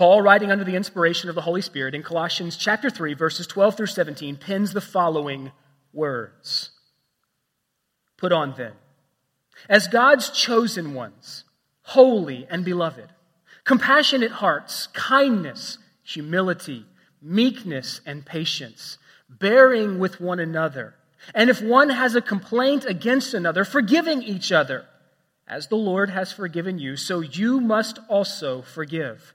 Paul, writing under the inspiration of the Holy Spirit in Colossians chapter 3, verses 12 through 17, pens the following words Put on then, as God's chosen ones, holy and beloved, compassionate hearts, kindness, humility, meekness, and patience, bearing with one another. And if one has a complaint against another, forgiving each other. As the Lord has forgiven you, so you must also forgive.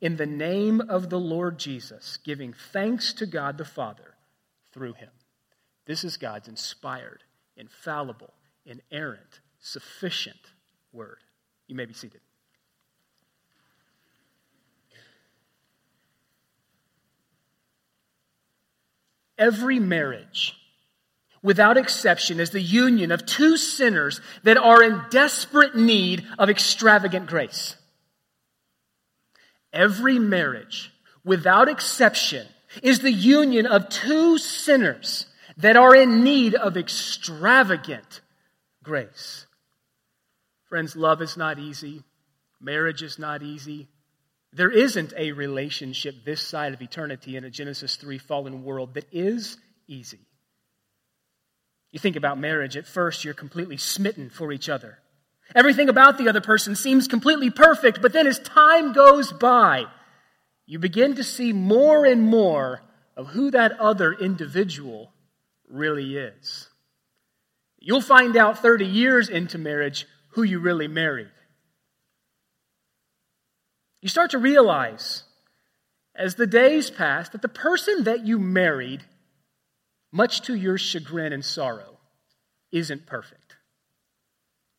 in the name of the Lord Jesus, giving thanks to God the Father through him. This is God's inspired, infallible, inerrant, sufficient word. You may be seated. Every marriage, without exception, is the union of two sinners that are in desperate need of extravagant grace. Every marriage, without exception, is the union of two sinners that are in need of extravagant grace. Friends, love is not easy. Marriage is not easy. There isn't a relationship this side of eternity in a Genesis 3 fallen world that is easy. You think about marriage, at first you're completely smitten for each other. Everything about the other person seems completely perfect, but then as time goes by, you begin to see more and more of who that other individual really is. You'll find out 30 years into marriage who you really married. You start to realize as the days pass that the person that you married, much to your chagrin and sorrow, isn't perfect.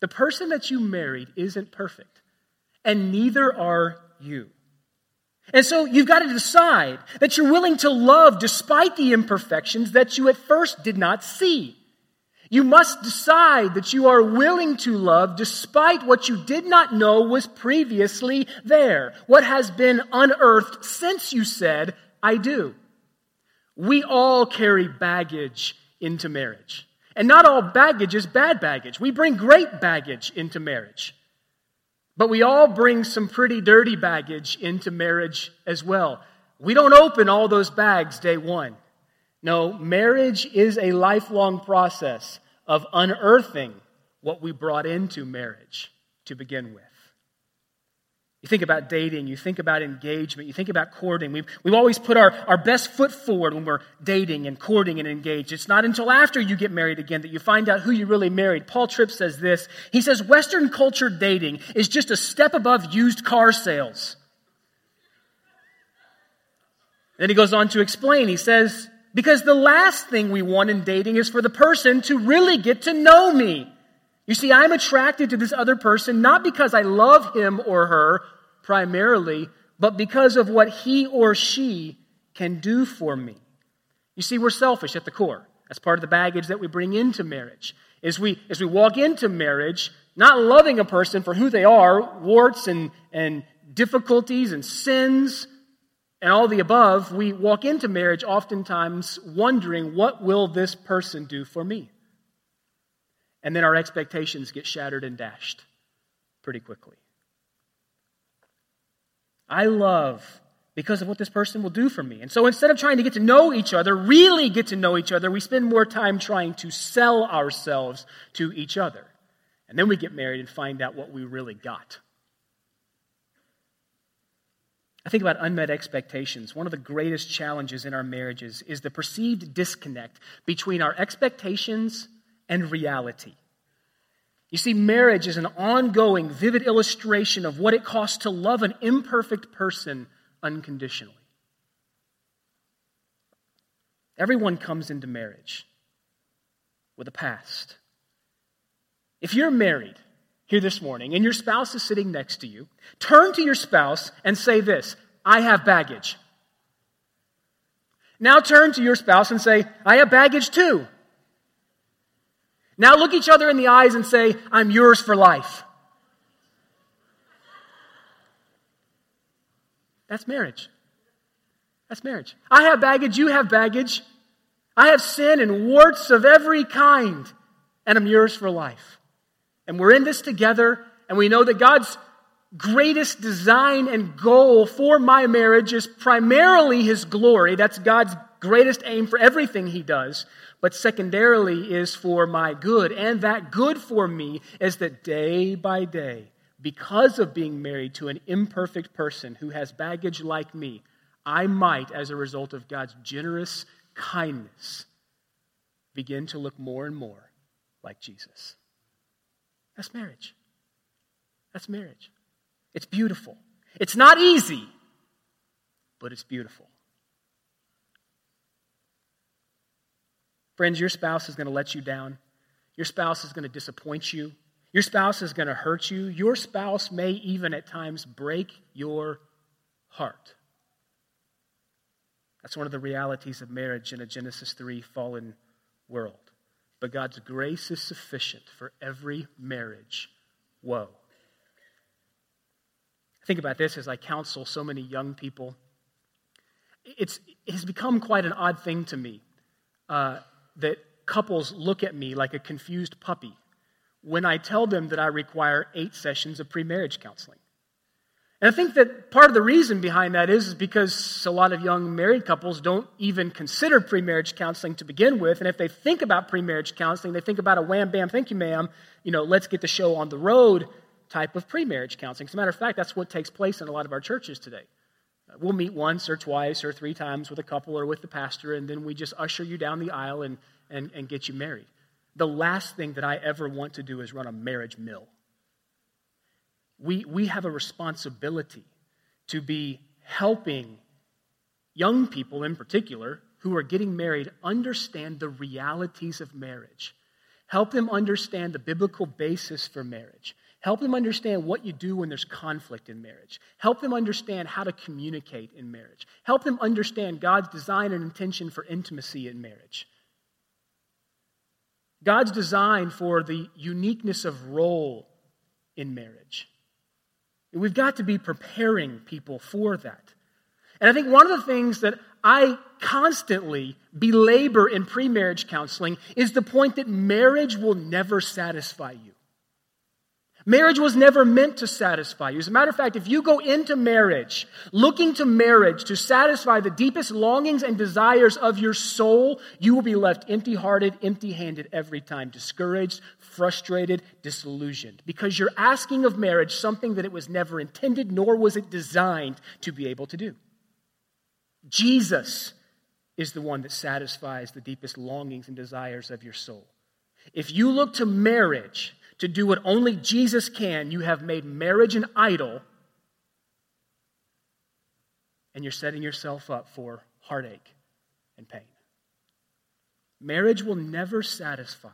The person that you married isn't perfect, and neither are you. And so you've got to decide that you're willing to love despite the imperfections that you at first did not see. You must decide that you are willing to love despite what you did not know was previously there, what has been unearthed since you said, I do. We all carry baggage into marriage. And not all baggage is bad baggage. We bring great baggage into marriage. But we all bring some pretty dirty baggage into marriage as well. We don't open all those bags day one. No, marriage is a lifelong process of unearthing what we brought into marriage to begin with. You think about dating, you think about engagement, you think about courting. We've, we've always put our, our best foot forward when we're dating and courting and engaged. It's not until after you get married again that you find out who you really married. Paul Tripp says this. He says, Western culture dating is just a step above used car sales. Then he goes on to explain. He says, because the last thing we want in dating is for the person to really get to know me. You see, I'm attracted to this other person not because I love him or her primarily, but because of what he or she can do for me. You see, we're selfish at the core. That's part of the baggage that we bring into marriage. As we, as we walk into marriage, not loving a person for who they are, warts and, and difficulties and sins and all the above, we walk into marriage oftentimes wondering, what will this person do for me? And then our expectations get shattered and dashed pretty quickly. I love because of what this person will do for me. And so instead of trying to get to know each other, really get to know each other, we spend more time trying to sell ourselves to each other. And then we get married and find out what we really got. I think about unmet expectations. One of the greatest challenges in our marriages is the perceived disconnect between our expectations and reality. You see, marriage is an ongoing, vivid illustration of what it costs to love an imperfect person unconditionally. Everyone comes into marriage with a past. If you're married here this morning and your spouse is sitting next to you, turn to your spouse and say this I have baggage. Now turn to your spouse and say, I have baggage too. Now look each other in the eyes and say, I'm yours for life. That's marriage. That's marriage. I have baggage, you have baggage. I have sin and warts of every kind, and I'm yours for life. And we're in this together, and we know that God's greatest design and goal for my marriage is primarily His glory. That's God's greatest aim for everything He does. But secondarily is for my good. And that good for me is that day by day, because of being married to an imperfect person who has baggage like me, I might, as a result of God's generous kindness, begin to look more and more like Jesus. That's marriage. That's marriage. It's beautiful. It's not easy, but it's beautiful. Friends, your spouse is going to let you down. Your spouse is going to disappoint you. Your spouse is going to hurt you. Your spouse may even at times break your heart. That's one of the realities of marriage in a Genesis 3 fallen world. But God's grace is sufficient for every marriage. Whoa. Think about this as I counsel so many young people. It's, it has become quite an odd thing to me uh, that couples look at me like a confused puppy when I tell them that I require eight sessions of pre-marriage counseling. And I think that part of the reason behind that is, is because a lot of young married couples don't even consider pre-marriage counseling to begin with. And if they think about pre-marriage counseling, they think about a wham bam, thank you, ma'am, you know, let's get the show on the road type of pre-marriage counseling. As a matter of fact, that's what takes place in a lot of our churches today. We'll meet once or twice or three times with a couple or with the pastor, and then we just usher you down the aisle and, and, and get you married. The last thing that I ever want to do is run a marriage mill. We, we have a responsibility to be helping young people in particular who are getting married understand the realities of marriage. Help them understand the biblical basis for marriage. Help them understand what you do when there's conflict in marriage. Help them understand how to communicate in marriage. Help them understand God's design and intention for intimacy in marriage. God's design for the uniqueness of role in marriage. We've got to be preparing people for that. And I think one of the things that I constantly belabor in pre marriage counseling is the point that marriage will never satisfy you. Marriage was never meant to satisfy you. As a matter of fact, if you go into marriage looking to marriage to satisfy the deepest longings and desires of your soul, you will be left empty hearted, empty handed every time, discouraged, frustrated, disillusioned, because you're asking of marriage something that it was never intended, nor was it designed to be able to do. Jesus is the one that satisfies the deepest longings and desires of your soul. If you look to marriage, to do what only Jesus can, you have made marriage an idol, and you're setting yourself up for heartache and pain. Marriage will never satisfy.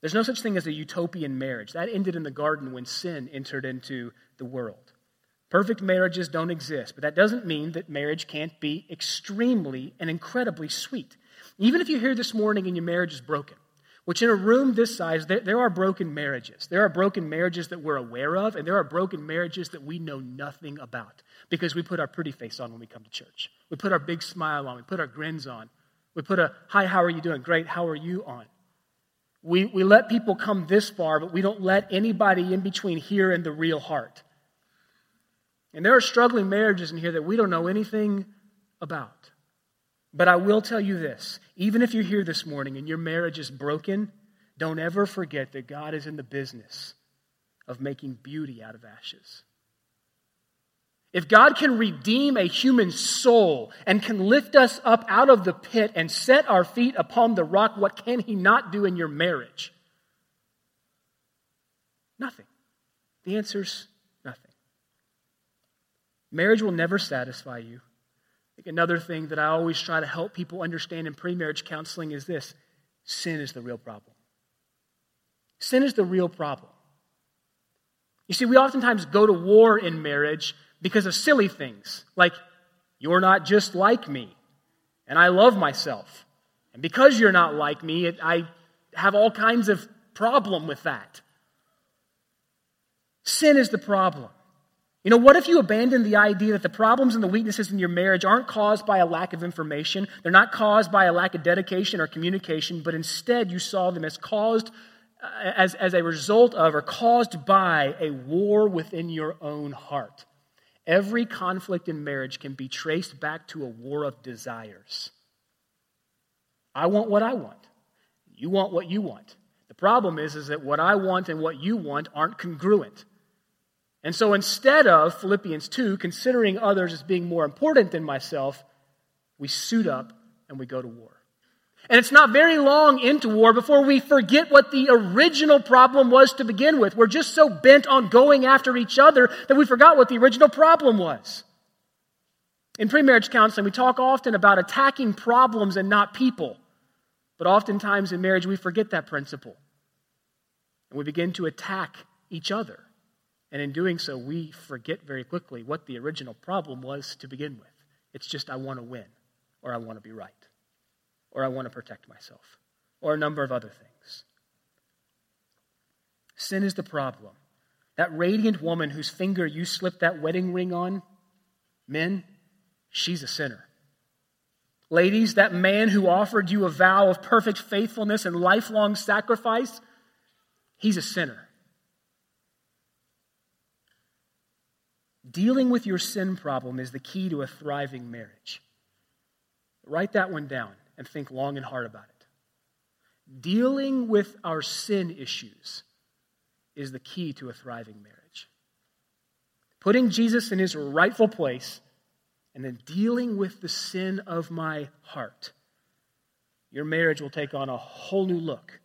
There's no such thing as a utopian marriage. That ended in the garden when sin entered into the world. Perfect marriages don't exist, but that doesn't mean that marriage can't be extremely and incredibly sweet. Even if you're here this morning and your marriage is broken, which in a room this size, there, there, are broken marriages. There are broken marriages that we're aware of, and there are broken marriages that we know nothing about because we put our pretty face on when we come to church. We put our big smile on. We put our grins on. We put a, hi, how are you doing? Great, how are you on? We, we let people come this far, but we don't let anybody in between here and the real heart. And there are struggling marriages in here that we don't know anything about. But I will tell you this even if you're here this morning and your marriage is broken, don't ever forget that God is in the business of making beauty out of ashes. If God can redeem a human soul and can lift us up out of the pit and set our feet upon the rock, what can He not do in your marriage? Nothing. The answer's nothing. Marriage will never satisfy you another thing that I always try to help people understand in pre marriage counseling is this sin is the real problem. Sin is the real problem. You see, we oftentimes go to war in marriage because of silly things like You're not just like me, and I love myself. And because you're not like me, it, I have all kinds of problem with that. Sin is the problem. You know, what if you abandon the idea that the problems and the weaknesses in your marriage aren't caused by a lack of information? They're not caused by a lack of dedication or communication, but instead you saw them as caused uh, as, as a result of or caused by a war within your own heart. Every conflict in marriage can be traced back to a war of desires. I want what I want. You want what you want. The problem is, is that what I want and what you want aren't congruent. And so instead of Philippians 2, considering others as being more important than myself, we suit up and we go to war. And it's not very long into war before we forget what the original problem was to begin with. We're just so bent on going after each other that we forgot what the original problem was. In premarriage counseling, we talk often about attacking problems and not people. But oftentimes in marriage, we forget that principle. And we begin to attack each other. And in doing so, we forget very quickly what the original problem was to begin with. It's just, I want to win, or I want to be right, or I want to protect myself, or a number of other things. Sin is the problem. That radiant woman whose finger you slipped that wedding ring on, men, she's a sinner. Ladies, that man who offered you a vow of perfect faithfulness and lifelong sacrifice, he's a sinner. Dealing with your sin problem is the key to a thriving marriage. Write that one down and think long and hard about it. Dealing with our sin issues is the key to a thriving marriage. Putting Jesus in his rightful place and then dealing with the sin of my heart. Your marriage will take on a whole new look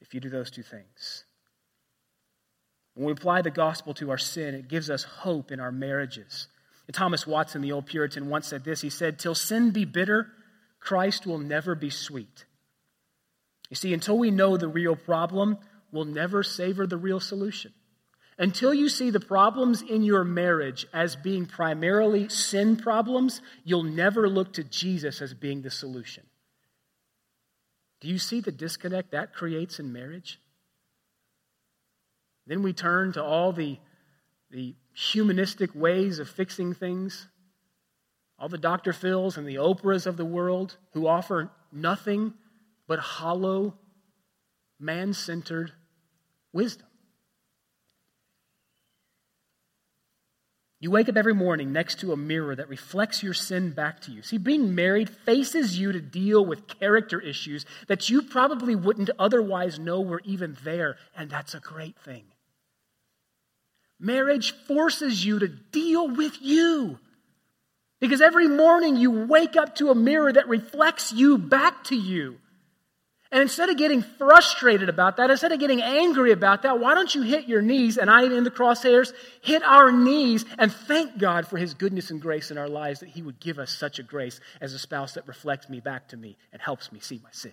if you do those two things. When we apply the gospel to our sin, it gives us hope in our marriages. And Thomas Watson, the old Puritan, once said this He said, Till sin be bitter, Christ will never be sweet. You see, until we know the real problem, we'll never savor the real solution. Until you see the problems in your marriage as being primarily sin problems, you'll never look to Jesus as being the solution. Do you see the disconnect that creates in marriage? Then we turn to all the, the humanistic ways of fixing things, all the Dr. Phils and the Oprahs of the world who offer nothing but hollow, man centered wisdom. You wake up every morning next to a mirror that reflects your sin back to you. See, being married faces you to deal with character issues that you probably wouldn't otherwise know were even there, and that's a great thing. Marriage forces you to deal with you. Because every morning you wake up to a mirror that reflects you back to you. And instead of getting frustrated about that, instead of getting angry about that, why don't you hit your knees? And I, in the crosshairs, hit our knees and thank God for His goodness and grace in our lives that He would give us such a grace as a spouse that reflects me back to me and helps me see my sin.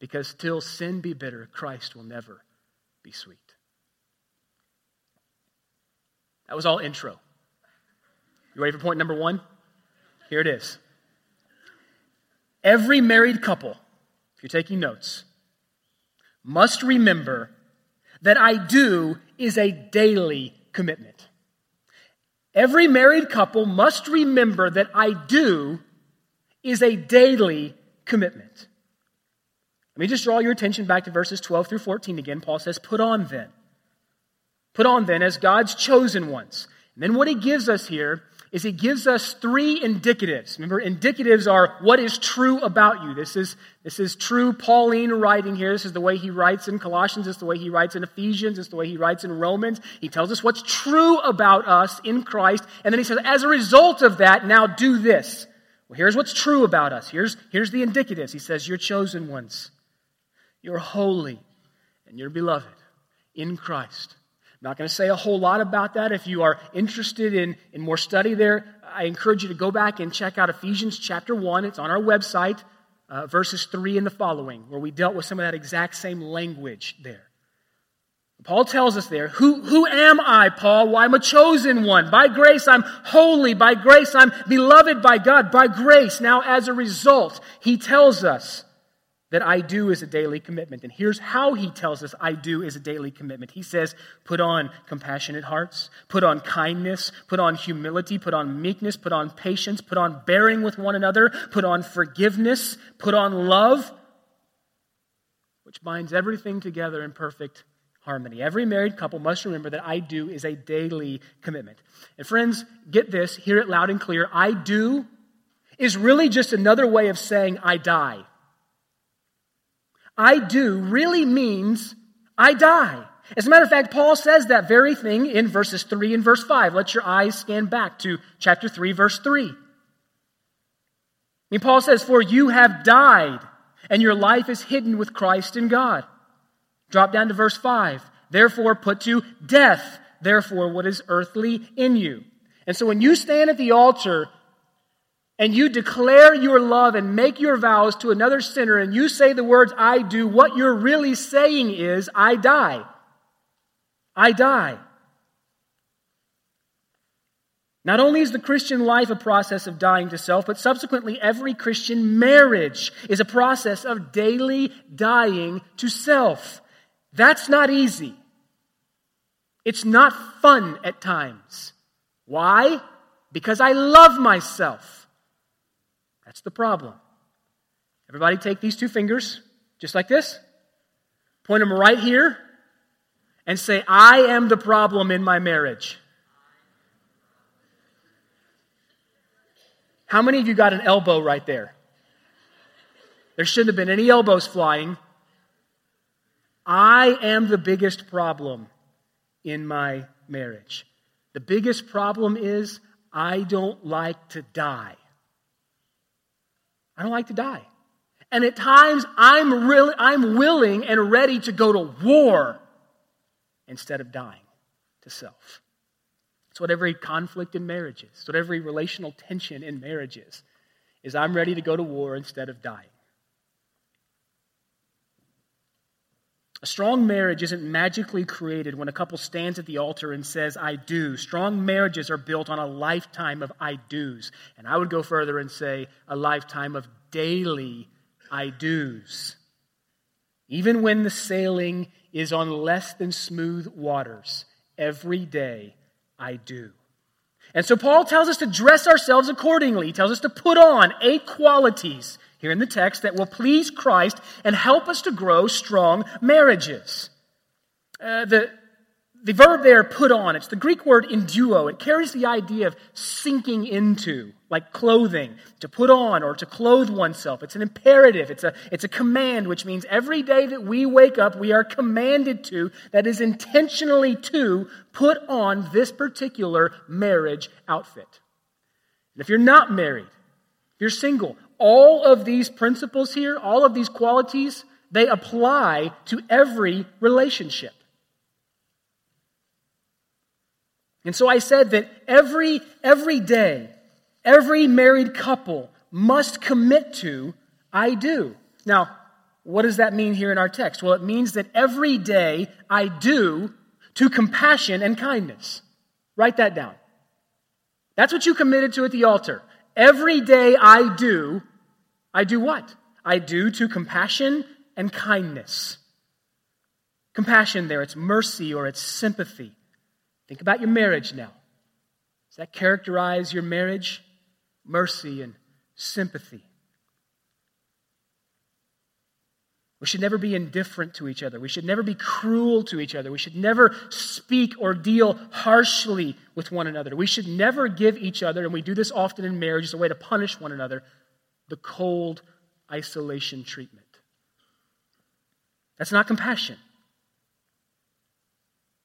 Because till sin be bitter, Christ will never be sweet. That was all intro. You ready for point number one? Here it is. Every married couple if you're taking notes, must remember that I do is a daily commitment. Every married couple must remember that I do is a daily commitment. Let me just draw your attention back to verses 12 through 14 again. Paul says, Put on then. Put on then as God's chosen ones. And then what he gives us here is he gives us three indicatives. Remember, indicatives are what is true about you. This is, this is true Pauline writing here. This is the way he writes in Colossians. This is the way he writes in Ephesians. This is the way he writes in Romans. He tells us what's true about us in Christ. And then he says, as a result of that, now do this. Well, here's what's true about us. Here's, here's the indicatives. He says, You're chosen ones. You're holy and you're beloved in Christ. I'm not going to say a whole lot about that. If you are interested in, in more study there, I encourage you to go back and check out Ephesians chapter 1. It's on our website, uh, verses 3 and the following, where we dealt with some of that exact same language there. Paul tells us there, who, who am I, Paul? Well, I'm a chosen one. By grace, I'm holy. By grace, I'm beloved by God. By grace. Now, as a result, he tells us that I do is a daily commitment. And here's how he tells us I do is a daily commitment. He says, put on compassionate hearts, put on kindness, put on humility, put on meekness, put on patience, put on bearing with one another, put on forgiveness, put on love, which binds everything together in perfect harmony. Every married couple must remember that I do is a daily commitment. And friends, get this, hear it loud and clear. I do is really just another way of saying I die. I do really means I die. As a matter of fact, Paul says that very thing in verses 3 and verse 5. Let your eyes scan back to chapter 3, verse 3. I mean, Paul says, For you have died, and your life is hidden with Christ in God. Drop down to verse 5. Therefore, put to death, therefore, what is earthly in you. And so when you stand at the altar and you declare your love and make your vows to another sinner and you say the words, I do, what you're really saying is, I die. I die. Not only is the Christian life a process of dying to self, but subsequently every Christian marriage is a process of daily dying to self. That's not easy. It's not fun at times. Why? Because I love myself. That's the problem. Everybody take these two fingers, just like this, point them right here, and say, I am the problem in my marriage. How many of you got an elbow right there? There shouldn't have been any elbows flying. I am the biggest problem in my marriage. The biggest problem is I don't like to die. I don't like to die. And at times I'm really I'm willing and ready to go to war instead of dying to self. It's what every conflict in marriage is. It's what every relational tension in marriage is. Is I'm ready to go to war instead of dying. A strong marriage isn't magically created when a couple stands at the altar and says, I do. Strong marriages are built on a lifetime of I do's. And I would go further and say, a lifetime of daily I do's. Even when the sailing is on less than smooth waters, every day I do. And so Paul tells us to dress ourselves accordingly. He tells us to put on eight qualities here in the text that will please Christ and help us to grow strong marriages. Uh, the, the verb there, put on, it's the Greek word enduo. It carries the idea of sinking into, like clothing, to put on or to clothe oneself. It's an imperative, it's a, it's a command, which means every day that we wake up, we are commanded to, that is intentionally to, put on this particular marriage outfit. And if you're not married, you're single, all of these principles here, all of these qualities, they apply to every relationship. And so I said that every, every day, every married couple must commit to, I do. Now, what does that mean here in our text? Well, it means that every day I do to compassion and kindness. Write that down. That's what you committed to at the altar. Every day I do I do what? I do to compassion and kindness. Compassion there, it's mercy or it's sympathy. Think about your marriage now. Does that characterize your marriage? Mercy and sympathy. We should never be indifferent to each other. We should never be cruel to each other. We should never speak or deal harshly with one another. We should never give each other, and we do this often in marriage as a way to punish one another, the cold isolation treatment. That's not compassion.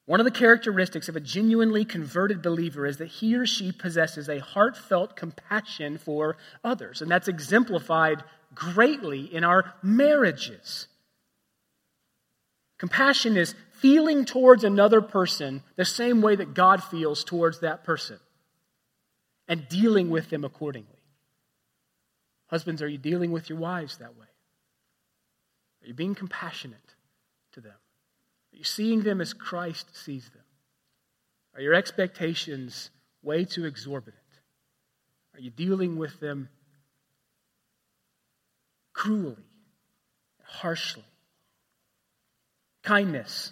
One of the characteristics of a genuinely converted believer is that he or she possesses a heartfelt compassion for others. And that's exemplified greatly in our marriages. Compassion is feeling towards another person the same way that God feels towards that person and dealing with them accordingly. Husbands, are you dealing with your wives that way? Are you being compassionate to them? Are you seeing them as Christ sees them? Are your expectations way too exorbitant? Are you dealing with them cruelly, harshly? Kindness.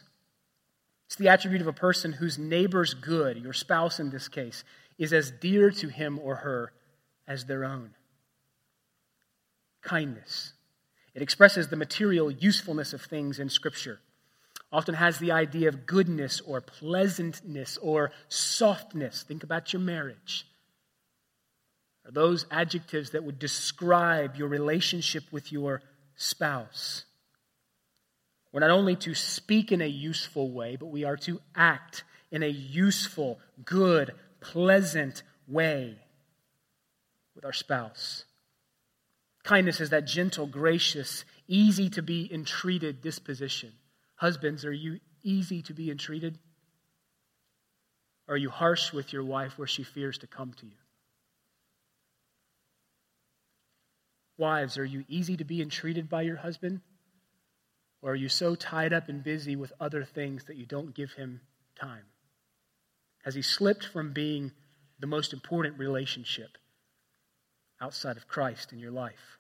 It's the attribute of a person whose neighbor's good, your spouse in this case, is as dear to him or her as their own. Kindness. It expresses the material usefulness of things in Scripture. Often has the idea of goodness or pleasantness or softness. Think about your marriage. Are those adjectives that would describe your relationship with your spouse? We're not only to speak in a useful way, but we are to act in a useful, good, pleasant way with our spouse. Kindness is that gentle, gracious, easy to be entreated disposition. Husbands, are you easy to be entreated? Are you harsh with your wife where she fears to come to you? Wives, are you easy to be entreated by your husband? Or are you so tied up and busy with other things that you don't give him time? Has he slipped from being the most important relationship outside of Christ in your life?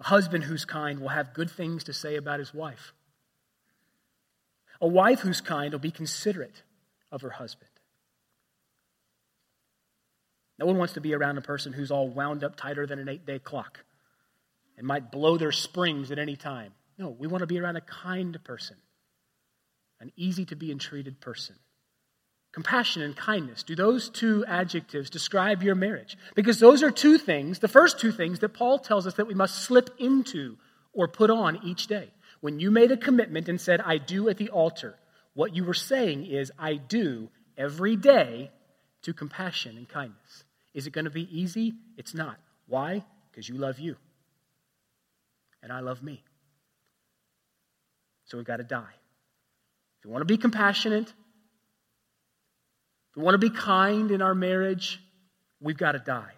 A husband who's kind will have good things to say about his wife. A wife who's kind will be considerate of her husband. No one wants to be around a person who's all wound up tighter than an eight day clock and might blow their springs at any time. No, we want to be around a kind person, an easy to be entreated person. Compassion and kindness. Do those two adjectives describe your marriage? Because those are two things, the first two things that Paul tells us that we must slip into or put on each day. When you made a commitment and said, I do at the altar, what you were saying is, I do every day to compassion and kindness. Is it going to be easy? It's not. Why? Because you love you and I love me. So we've got to die. If we want to be compassionate, if we want to be kind in our marriage, we've got to die.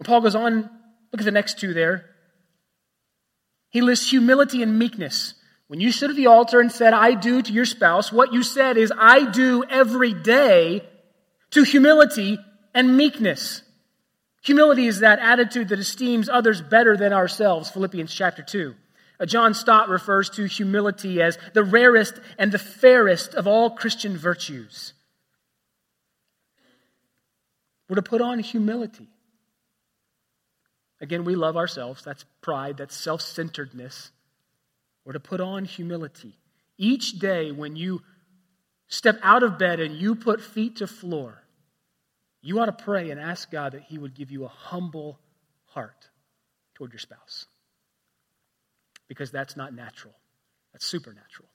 And Paul goes on, look at the next two there. He lists humility and meekness. When you stood at the altar and said, I do to your spouse, what you said is, I do every day to humility and meekness. Humility is that attitude that esteems others better than ourselves, Philippians chapter 2. Uh, John Stott refers to humility as the rarest and the fairest of all Christian virtues. We're to put on humility. Again, we love ourselves. That's pride, that's self centeredness. We're to put on humility. Each day when you step out of bed and you put feet to floor, you ought to pray and ask God that He would give you a humble heart toward your spouse. Because that's not natural, that's supernatural.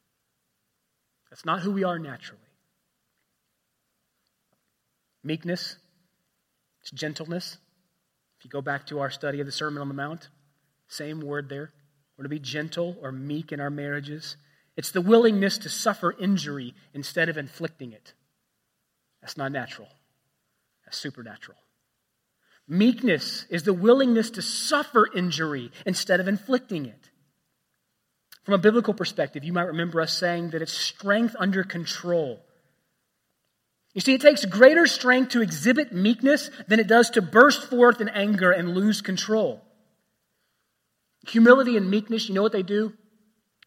That's not who we are naturally. Meekness, it's gentleness. If you go back to our study of the Sermon on the Mount, same word there. We're to be gentle or meek in our marriages. It's the willingness to suffer injury instead of inflicting it. That's not natural that's supernatural. Meekness is the willingness to suffer injury instead of inflicting it. From a biblical perspective, you might remember us saying that it's strength under control. You see, it takes greater strength to exhibit meekness than it does to burst forth in anger and lose control. Humility and meekness, you know what they do?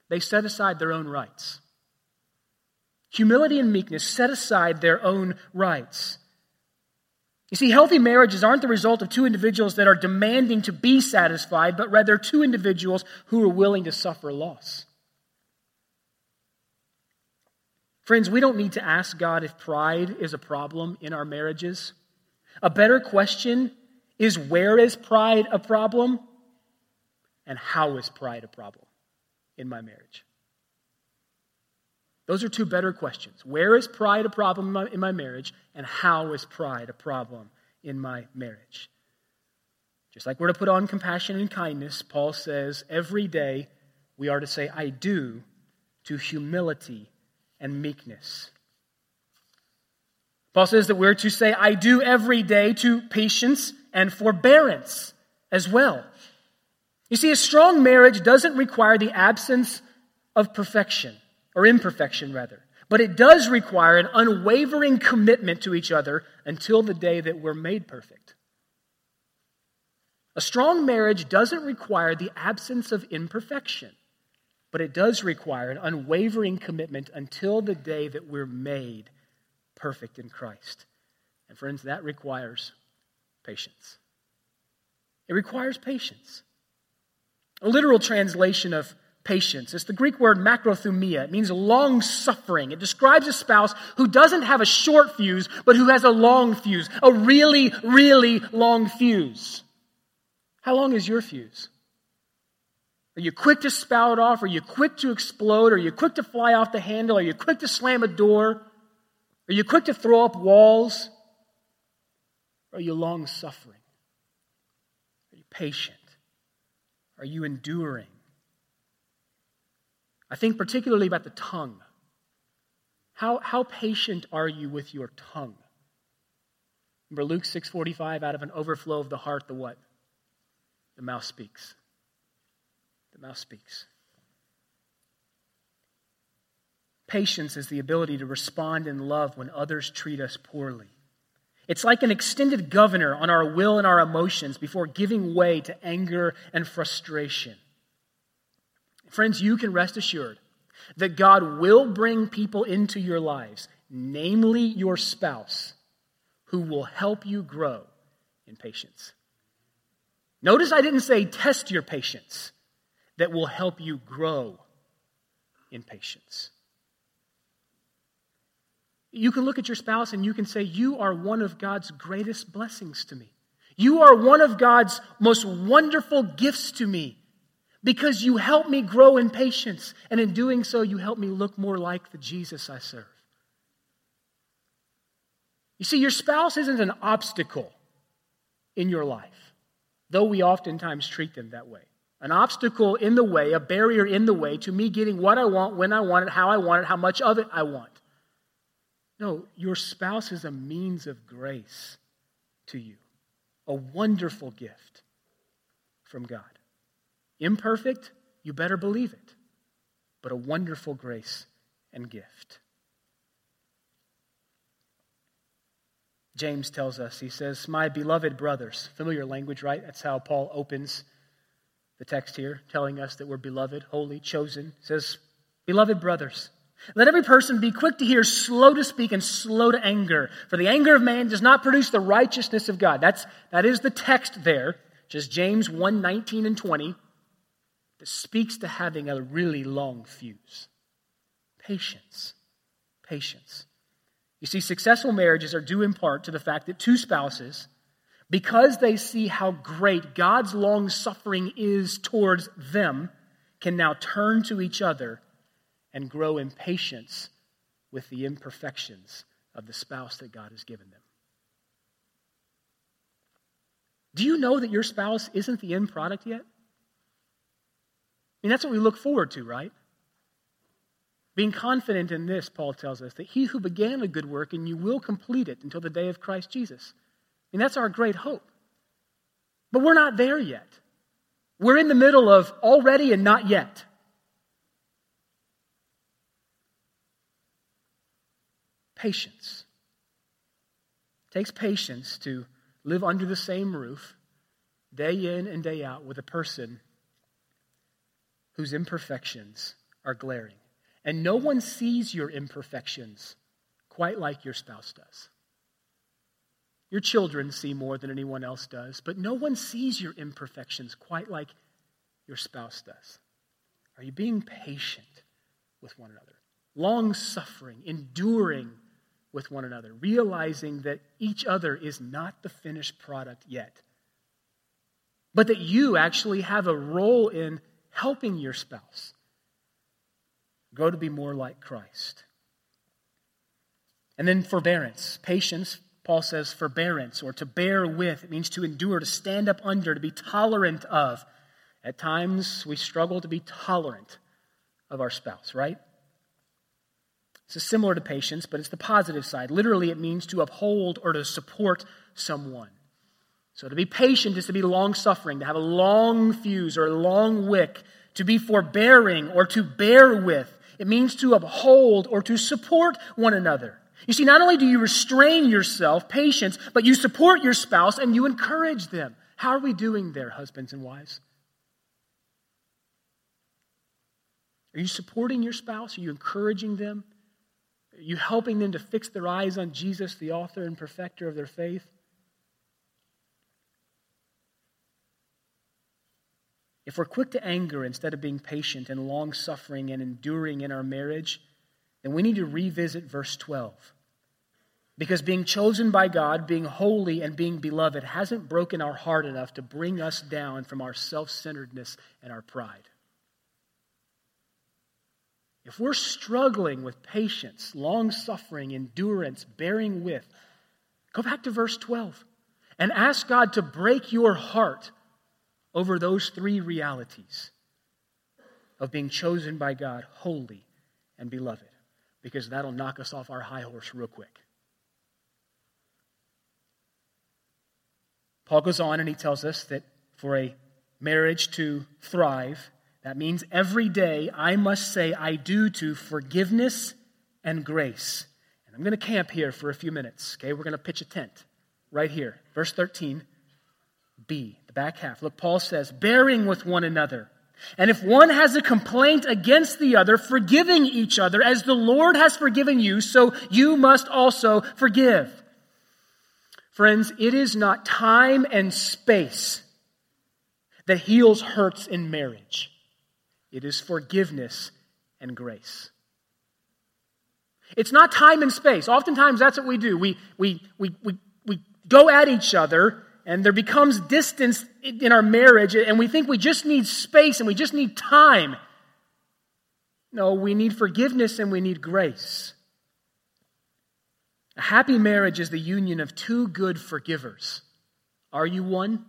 They set aside their own rights. Humility and meekness set aside their own rights. You see, healthy marriages aren't the result of two individuals that are demanding to be satisfied, but rather two individuals who are willing to suffer loss. Friends, we don't need to ask God if pride is a problem in our marriages. A better question is where is pride a problem? And how is pride a problem in my marriage? Those are two better questions. Where is pride a problem in my, in my, marriage? And how is pride a problem in my marriage? Just like we're to put on compassion and kindness, Paul says every day we are to say, I do to humility and meekness. Paul says that we're to say, I do every day to patience and forbearance as well. You see, a strong marriage doesn't require the absence of perfection, or imperfection, rather, but it does require an unwavering commitment to each other until the day that we're made perfect. A strong marriage doesn't require the absence of imperfection, but it does require an unwavering commitment until the day that we're made perfect in Christ. And friends, that requires patience. It requires patience. A literal translation of patience It's the Greek word makrothumia. It means long suffering. It describes a spouse who doesn't have a short fuse, but who has a long fuse, a really, really long fuse. How long is your fuse? Are you quick to spout off? Are you quick to explode? Are you quick to fly off the handle? Are you quick to slam a door? Are you quick to throw up walls? Are you long suffering? Are you patient? Are you enduring? I think particularly about the tongue. How, how patient are you with your tongue? Remember Luke 6:45 out of an overflow of the heart the what? The mouth speaks. The mouth speaks. Patience is the ability to respond in love when others treat us poorly. It's like an extended governor on our will and our emotions before giving way to anger and frustration. Friends, you can rest assured that God will bring people into your lives, namely your spouse, who will help you grow in patience. Notice I didn't say test your patience, that will help you grow in patience. You can look at your spouse and you can say, You are one of God's greatest blessings to me. You are one of God's most wonderful gifts to me because you help me grow in patience. And in doing so, you help me look more like the Jesus I serve. You see, your spouse isn't an obstacle in your life though we oftentimes treat them that way. An obstacle in the way, a barrier in the way to me getting what I want, when I want it, how I want it, how much of it I want. No, your spouse is a means of grace to you, a wonderful gift from God. Imperfect, you better believe it, but a wonderful grace and gift. James tells us. He says, My beloved brothers. Familiar language, right? That's how Paul opens the text here, telling us that we're beloved, holy, chosen. He says, Beloved brothers, let every person be quick to hear, slow to speak, and slow to anger. For the anger of man does not produce the righteousness of God. That's, that is the text there, just James 1 19 and 20, that speaks to having a really long fuse. Patience. Patience. You see, successful marriages are due in part to the fact that two spouses, because they see how great God's long suffering is towards them, can now turn to each other and grow in patience with the imperfections of the spouse that God has given them. Do you know that your spouse isn't the end product yet? I mean, that's what we look forward to, right? Being confident in this, Paul tells us, that he who began a good work and you will complete it until the day of Christ Jesus. I mean, that's our great hope. But we're not there yet. We're in the middle of already and not yet. Patience. It takes patience to live under the same roof, day in and day out, with a person whose imperfections are glaring. And no one sees your imperfections quite like your spouse does. Your children see more than anyone else does, but no one sees your imperfections quite like your spouse does. Are you being patient with one another? Long suffering, enduring with one another, realizing that each other is not the finished product yet, but that you actually have a role in helping your spouse Grow to be more like Christ. And then forbearance, patience. Paul says forbearance or to bear with. It means to endure, to stand up under, to be tolerant of. At times, we struggle to be tolerant of our spouse, right? This is similar to patience, but it's the positive side. Literally, it means to uphold or to support someone. So to be patient is to be long suffering, to have a long fuse or a long wick, to be forbearing or to bear with. It means to uphold or to support one another. You see, not only do you restrain yourself, patience, but you support your spouse and you encourage them. How are we doing there, husbands and wives? Are you supporting your spouse? Are you encouraging them? You helping them to fix their eyes on Jesus, the author and perfecter of their faith? If we're quick to anger instead of being patient and long suffering and enduring in our marriage, then we need to revisit verse 12. Because being chosen by God, being holy, and being beloved hasn't broken our heart enough to bring us down from our self centeredness and our pride. If we're struggling with patience, long suffering, endurance, bearing with, go back to verse 12 and ask God to break your heart over those three realities of being chosen by God, holy, and beloved, because that'll knock us off our high horse real quick. Paul goes on and he tells us that for a marriage to thrive, that means every day I must say I do to forgiveness and grace. And I'm going to camp here for a few minutes, okay? We're going to pitch a tent right here. Verse 13, B, the back half. Look, Paul says, bearing with one another. And if one has a complaint against the other, forgiving each other, as the Lord has forgiven you, so you must also forgive. Friends, it is not time and space that heals hurts in marriage, it is forgiveness and grace. It's not time and space. Oftentimes, that's what we do. We, we, we, we, we go at each other, and there becomes distance in our marriage, and we think we just need space and we just need time. No, we need forgiveness and we need grace. A happy marriage is the union of two good forgivers. Are you one?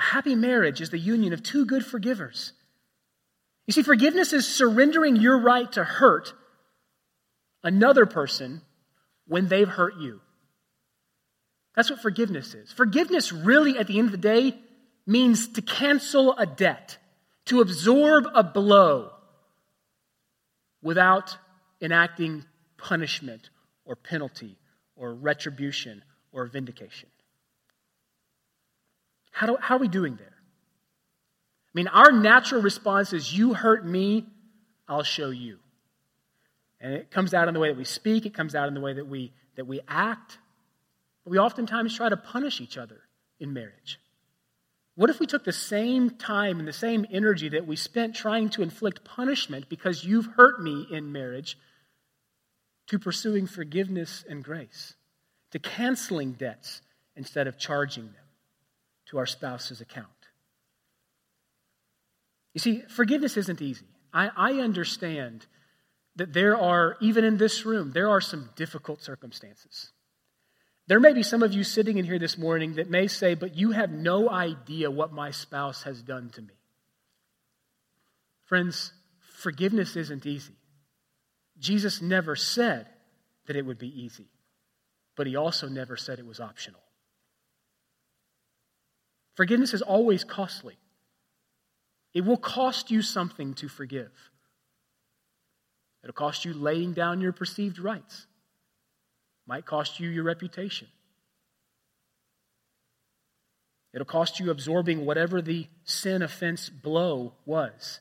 A happy marriage is the union of two good forgivers. You see, forgiveness is surrendering your right to hurt another person when they've hurt you. That's what forgiveness is. Forgiveness, really, at the end of the day, means to cancel a debt, to absorb a blow without enacting punishment or penalty or retribution or vindication. How, do, how are we doing there? I mean, our natural response is you hurt me, I'll show you. And it comes out in the way that we speak, it comes out in the way that we, that we act. But we oftentimes try to punish each other in marriage. What if we took the same time and the same energy that we spent trying to inflict punishment because you've hurt me in marriage to pursuing forgiveness and grace, to canceling debts instead of charging them to our spouse's account. You see, forgiveness isn't easy. I, I understand that there are, even in this room, there are some difficult circumstances. There may be some of you sitting in here this morning that may say, but you have no idea what my spouse has done to me. Friends, forgiveness isn't easy. Jesus never said that it would be easy, but he also never said it was optional. Forgiveness is always costly. It will cost you something to forgive. It'll cost you laying down your perceived rights. Might cost you your reputation. It'll cost you absorbing whatever the sin offense blow was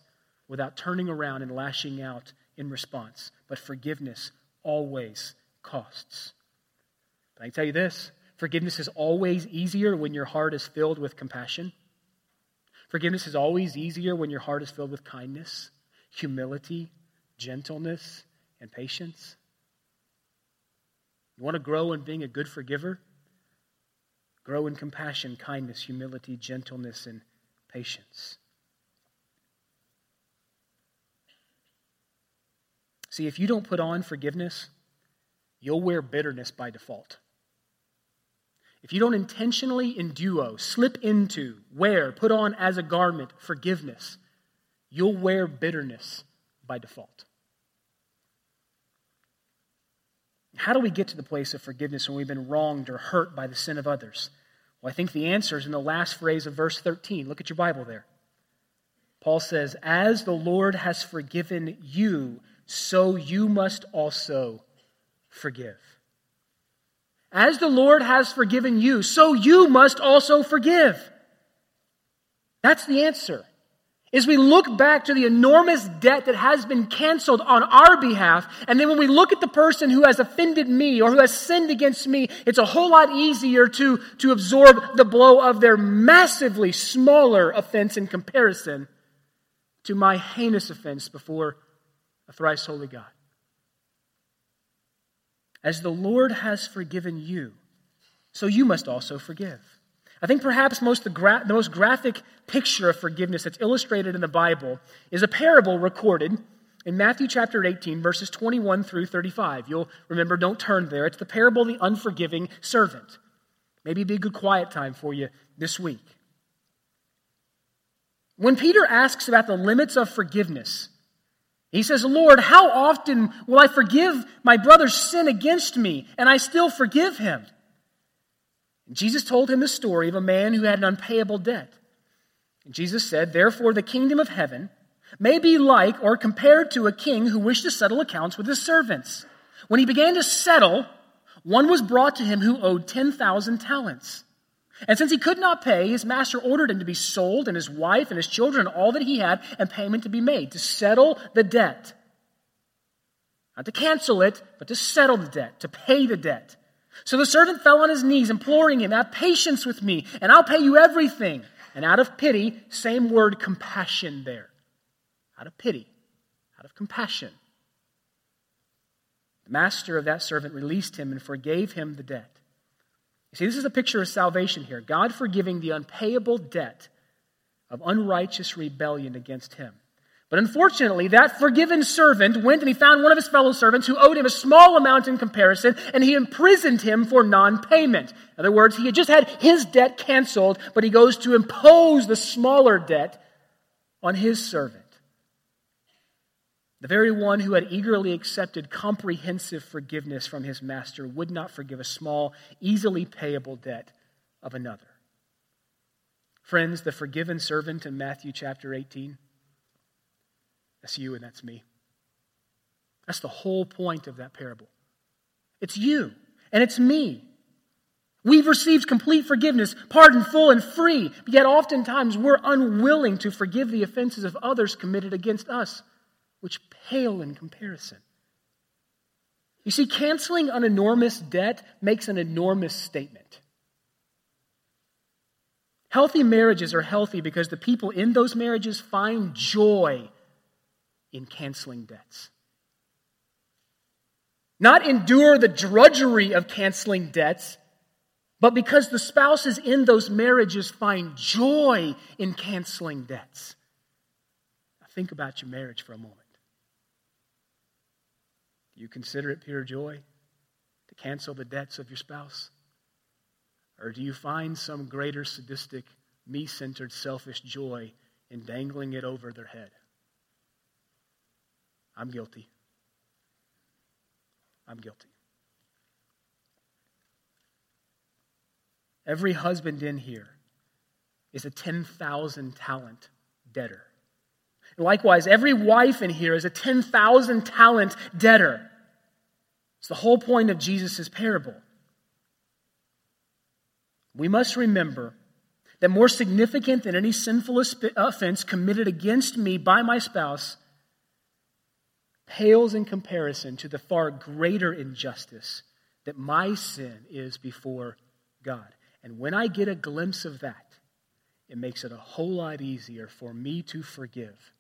without turning around and lashing out in response. But forgiveness always costs. But I can tell you this forgiveness is always easier when your heart is filled with compassion. Forgiveness is always easier when your heart is filled with kindness, humility, gentleness, and patience. You want to grow in being a good forgiver? Grow in compassion, kindness, humility, gentleness, and patience. See, if you don't put on forgiveness, you'll wear bitterness by default. If you don't intentionally enduo, slip into, wear, put on as a garment forgiveness, you'll wear bitterness by default. How do we get to the place of forgiveness when we've been wronged or hurt by the sin of others? Well, I think the answer is in the last phrase of verse 13. Look at your Bible there. Paul says, As the Lord has forgiven you, so you must also forgive. As the Lord has forgiven you, so you must also forgive. That's the answer is we look back to the enormous debt that has been canceled on our behalf. And then when we look at the person who has offended me or who has sinned against me, it's a whole lot easier to, to absorb the blow of their massively smaller offense in comparison to my heinous offense before a thrice holy God. As the Lord has forgiven you, so you must also forgive. I think perhaps most the, gra- the most graphic picture of forgiveness that's illustrated in the Bible is a parable recorded in Matthew chapter 18, verses 21 through 35. You'll remember, don't turn there. It's the parable of the unforgiving servant. Maybe be a good quiet time for you this week. When Peter asks about the limits of forgiveness, he says, Lord, how often will I forgive my brother's sin against me and I still forgive him? Jesus told him the story of a man who had an unpayable debt. And Jesus said, Therefore, the kingdom of heaven may be like or compared to a king who wished to settle accounts with his servants. When he began to settle, one was brought to him who owed 10,000 talents. And since he could not pay, his master ordered him to be sold, and his wife and his children, and all that he had, and payment to be made, to settle the debt. Not to cancel it, but to settle the debt, to pay the debt. So the servant fell on his knees, imploring him, Have patience with me, and I'll pay you everything. And out of pity, same word, compassion there. Out of pity, out of compassion. The master of that servant released him and forgave him the debt. You see, this is a picture of salvation here God forgiving the unpayable debt of unrighteous rebellion against him. But unfortunately, that forgiven servant went and he found one of his fellow servants who owed him a small amount in comparison, and he imprisoned him for non payment. In other words, he had just had his debt canceled, but he goes to impose the smaller debt on his servant. The very one who had eagerly accepted comprehensive forgiveness from his master would not forgive a small, easily payable debt of another. Friends, the forgiven servant in Matthew chapter 18 that's you and that's me. That's the whole point of that parable. It's you and it's me. We've received complete forgiveness, pardon full and free, but yet oftentimes we're unwilling to forgive the offenses of others committed against us, which pale in comparison. You see, canceling an enormous debt makes an enormous statement. Healthy marriages are healthy because the people in those marriages find joy in canceling debts. Not endure the drudgery of canceling debts, but because the spouses in those marriages find joy in canceling debts. Now think about your marriage for a moment. Do you consider it pure joy to cancel the debts of your spouse? Or do you find some greater sadistic, me centered, selfish joy in dangling it over their head? I'm guilty. I'm guilty. Every husband in here is a 10,000 talent debtor. Likewise, every wife in here is a 10,000 talent debtor. It's the whole point of Jesus' parable. We must remember that more significant than any sinful offense committed against me by my spouse pales in comparison to the far greater injustice that my sin is before God. And when I get a glimpse of that, it makes it a whole lot easier for me to forgive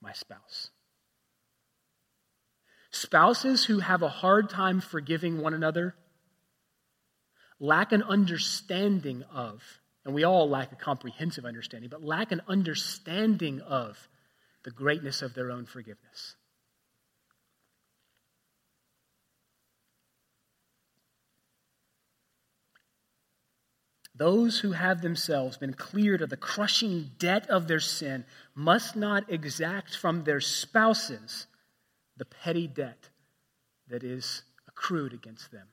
my spouse. Spouses who have a hard time forgiving one another lack an understanding of, and we all lack a comprehensive understanding, but lack an understanding of the greatness of their own forgiveness. Those who have themselves been cleared of the crushing debt of their sin must not exact from their spouses the petty debt that is accrued against them.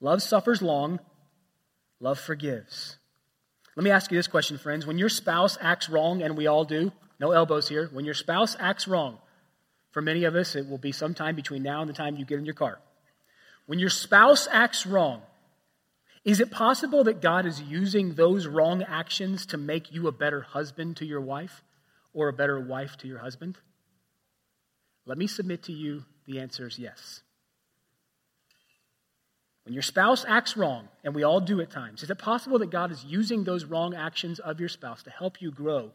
Love suffers long, love forgives. Let me ask you this question, friends. When your spouse acts wrong, and we all do, no elbows here, when your spouse acts wrong, for many of us, it will be sometime between now and the time you get in your car. When your spouse acts wrong, is it possible that God is using those wrong actions to make you a better husband to your wife or a better wife to your husband? Let me submit to you the answer is yes. When your spouse acts wrong, and we all do at times, is it possible that God is using those wrong actions of your spouse to help you grow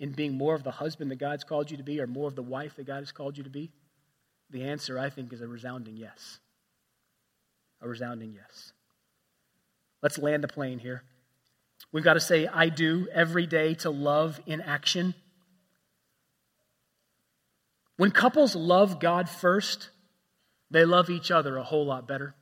in being more of the husband that God's called you to be or more of the wife that God has called you to be? The answer, I think, is a resounding yes. A resounding yes. Let's land the plane here. We've got to say, I do every day to love in action. When couples love God first, they love each other a whole lot better.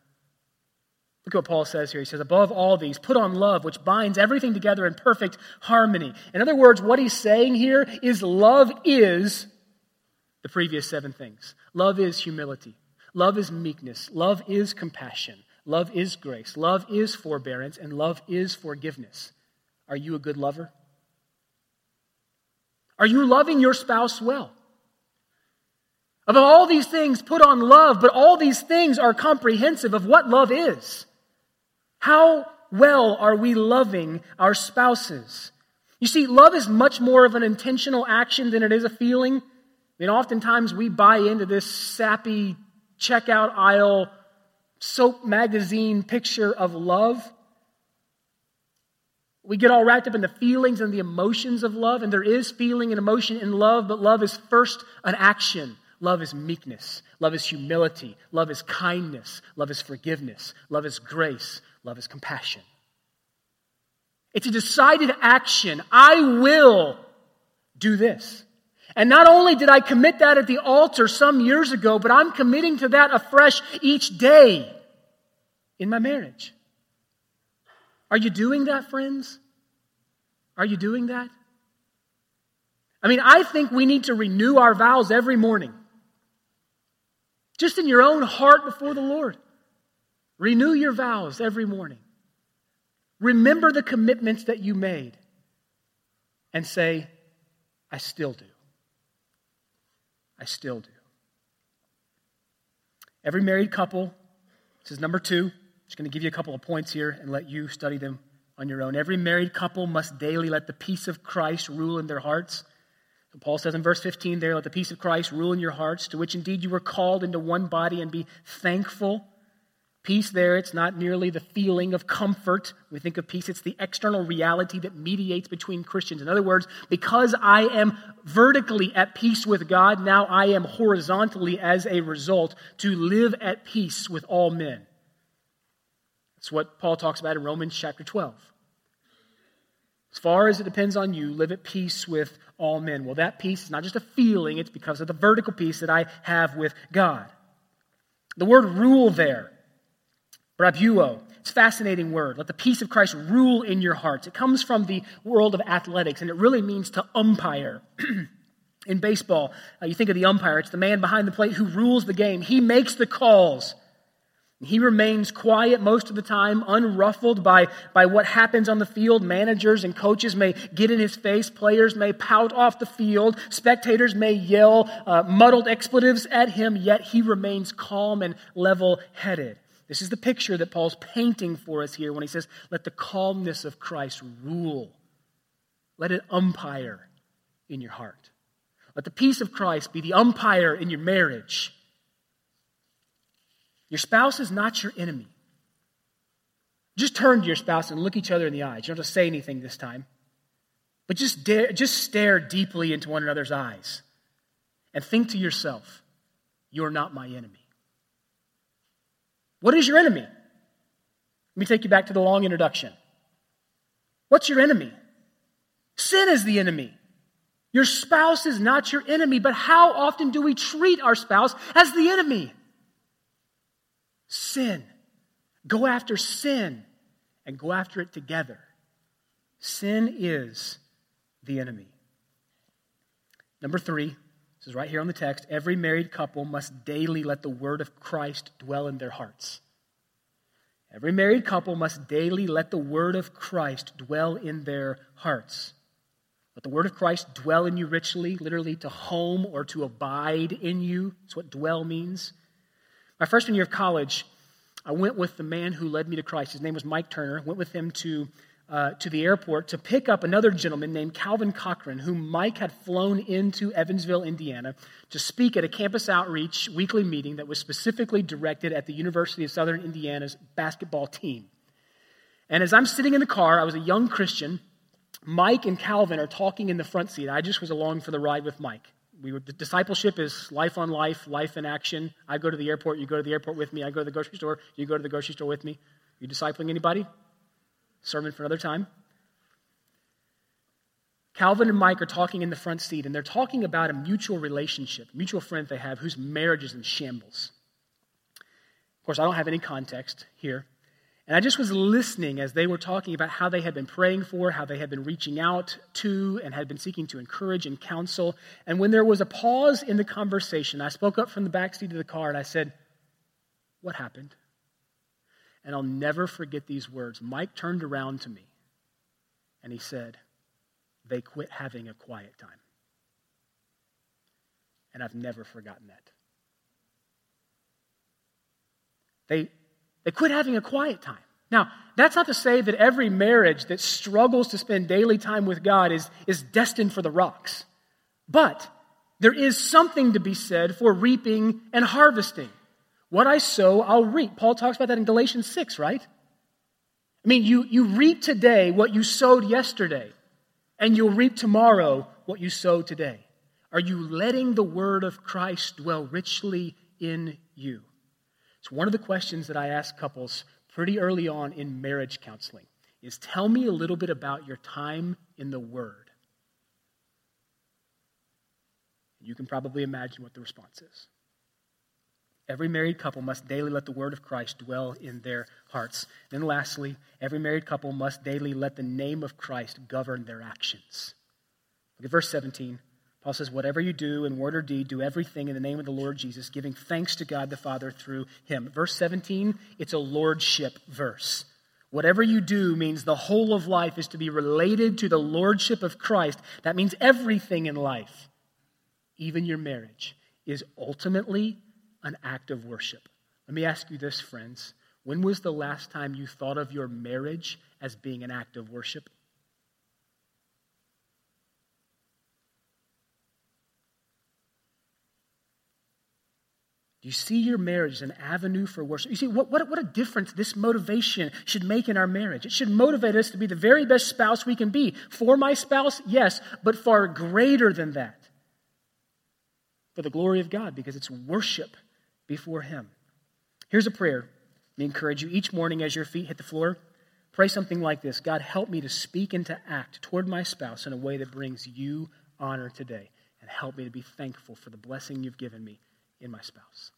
Look at what Paul says here. He says, Above all these, put on love, which binds everything together in perfect harmony. In other words, what he's saying here is love is the previous seven things. Love is humility, love is meekness, love is compassion, love is grace, love is forbearance, and love is forgiveness. Are you a good lover? Are you loving your spouse well? Of all these things, put on love, but all these things are comprehensive of what love is. How well are we loving our spouses? You see, love is much more of an intentional action than it is a feeling. I mean, oftentimes we buy into this sappy checkout aisle soap magazine picture of love. We get all wrapped up in the feelings and the emotions of love, and there is feeling and emotion in love, but love is first an action. Love is meekness. Love is humility. Love is kindness. Love is forgiveness. Love is grace. Love is compassion. It's a decided action. I will do this. And not only did I commit that at the altar some years ago, but I'm committing to that afresh each day in my marriage. Are you doing that, friends? Are you doing that? I mean, I think we need to renew our vows every morning. Just in your own heart before the Lord. Renew your vows every morning. Remember the commitments that you made and say, I still do. I still do. Every married couple, this is number two. Just going to give you a couple of points here and let you study them on your own. Every married couple must daily let the peace of Christ rule in their hearts. And Paul says in verse 15 there, let the peace of Christ rule in your hearts, to which indeed you were called into one body, and be thankful. Peace there, it's not merely the feeling of comfort. We think of peace, it's the external reality that mediates between Christians. In other words, because I am vertically at peace with God, now I am horizontally, as a result, to live at peace with all men. That's what Paul talks about in Romans chapter 12. As far as it depends on you, live at peace with all men. Well, that peace is not just a feeling, it's because of the vertical peace that I have with God. The word rule there Brabeuo. It's a fascinating word. Let the peace of Christ rule in your hearts. It comes from the world of athletics, and it really means to umpire. in baseball, uh, you think of the umpire, it's the man behind the plate who rules the game. He makes the calls. He remains quiet most of the time, unruffled by, by what happens on the field. Managers and coaches may get in his face. Players may pout off the field. Spectators may yell uh, muddled expletives at him, yet he remains calm and level headed. This is the picture that Paul's painting for us here when he says, Let the calmness of Christ rule. Let it umpire in your heart. Let the peace of Christ be the umpire in your marriage. Your spouse is not your enemy. Just turn to your spouse and look each other in the eyes. You don't have to say anything this time. But just, dare, just stare deeply into one another's eyes and think to yourself, You're not my enemy. What is your enemy? Let me take you back to the long introduction. What's your enemy? Sin is the enemy. Your spouse is not your enemy, but how often do we treat our spouse as the enemy? Sin. Go after sin and go after it together. Sin is the enemy. Number three, Right here on the text. Every married couple must daily let the word of Christ dwell in their hearts. Every married couple must daily let the word of Christ dwell in their hearts. Let the word of Christ dwell in you richly, literally to home or to abide in you. That's what dwell means. My freshman year of college, I went with the man who led me to Christ. His name was Mike Turner. Went with him to uh, to the airport to pick up another gentleman named Calvin Cochran, whom Mike had flown into Evansville, Indiana, to speak at a campus outreach weekly meeting that was specifically directed at the University of Southern Indiana's basketball team. And as I'm sitting in the car, I was a young Christian. Mike and Calvin are talking in the front seat. I just was along for the ride with Mike. We were, discipleship is life on life, life in action. I go to the airport, you go to the airport with me. I go to the grocery store, you go to the grocery store with me. You discipling anybody? Sermon for another time. Calvin and Mike are talking in the front seat, and they're talking about a mutual relationship, mutual friend they have whose marriage is in shambles. Of course, I don't have any context here. And I just was listening as they were talking about how they had been praying for, how they had been reaching out to, and had been seeking to encourage and counsel. And when there was a pause in the conversation, I spoke up from the back seat of the car and I said, What happened? And I'll never forget these words. Mike turned around to me and he said, They quit having a quiet time. And I've never forgotten that. They, they quit having a quiet time. Now, that's not to say that every marriage that struggles to spend daily time with God is, is destined for the rocks. But there is something to be said for reaping and harvesting. What I sow, I'll reap. Paul talks about that in Galatians 6, right? I mean, you, you reap today what you sowed yesterday, and you'll reap tomorrow what you sowed today. Are you letting the word of Christ dwell richly in you? It's one of the questions that I ask couples pretty early on in marriage counseling is tell me a little bit about your time in the word. You can probably imagine what the response is. Every married couple must daily let the word of Christ dwell in their hearts. Then, lastly, every married couple must daily let the name of Christ govern their actions. Look at verse 17. Paul says, Whatever you do in word or deed, do everything in the name of the Lord Jesus, giving thanks to God the Father through him. Verse 17, it's a lordship verse. Whatever you do means the whole of life is to be related to the lordship of Christ. That means everything in life, even your marriage, is ultimately an act of worship. Let me ask you this, friends. When was the last time you thought of your marriage as being an act of worship? Do you see your marriage as an avenue for worship? You see, what, what, what a difference this motivation should make in our marriage. It should motivate us to be the very best spouse we can be. For my spouse, yes, but far greater than that. For the glory of God, because it's worship before Him. Here's a prayer. Me encourage you each morning as your feet hit the floor. Pray something like this God, help me to speak and to act toward my spouse in a way that brings you honor today. And help me to be thankful for the blessing you've given me in my spouse.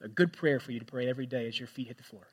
A good prayer for you to pray every day as your feet hit the floor.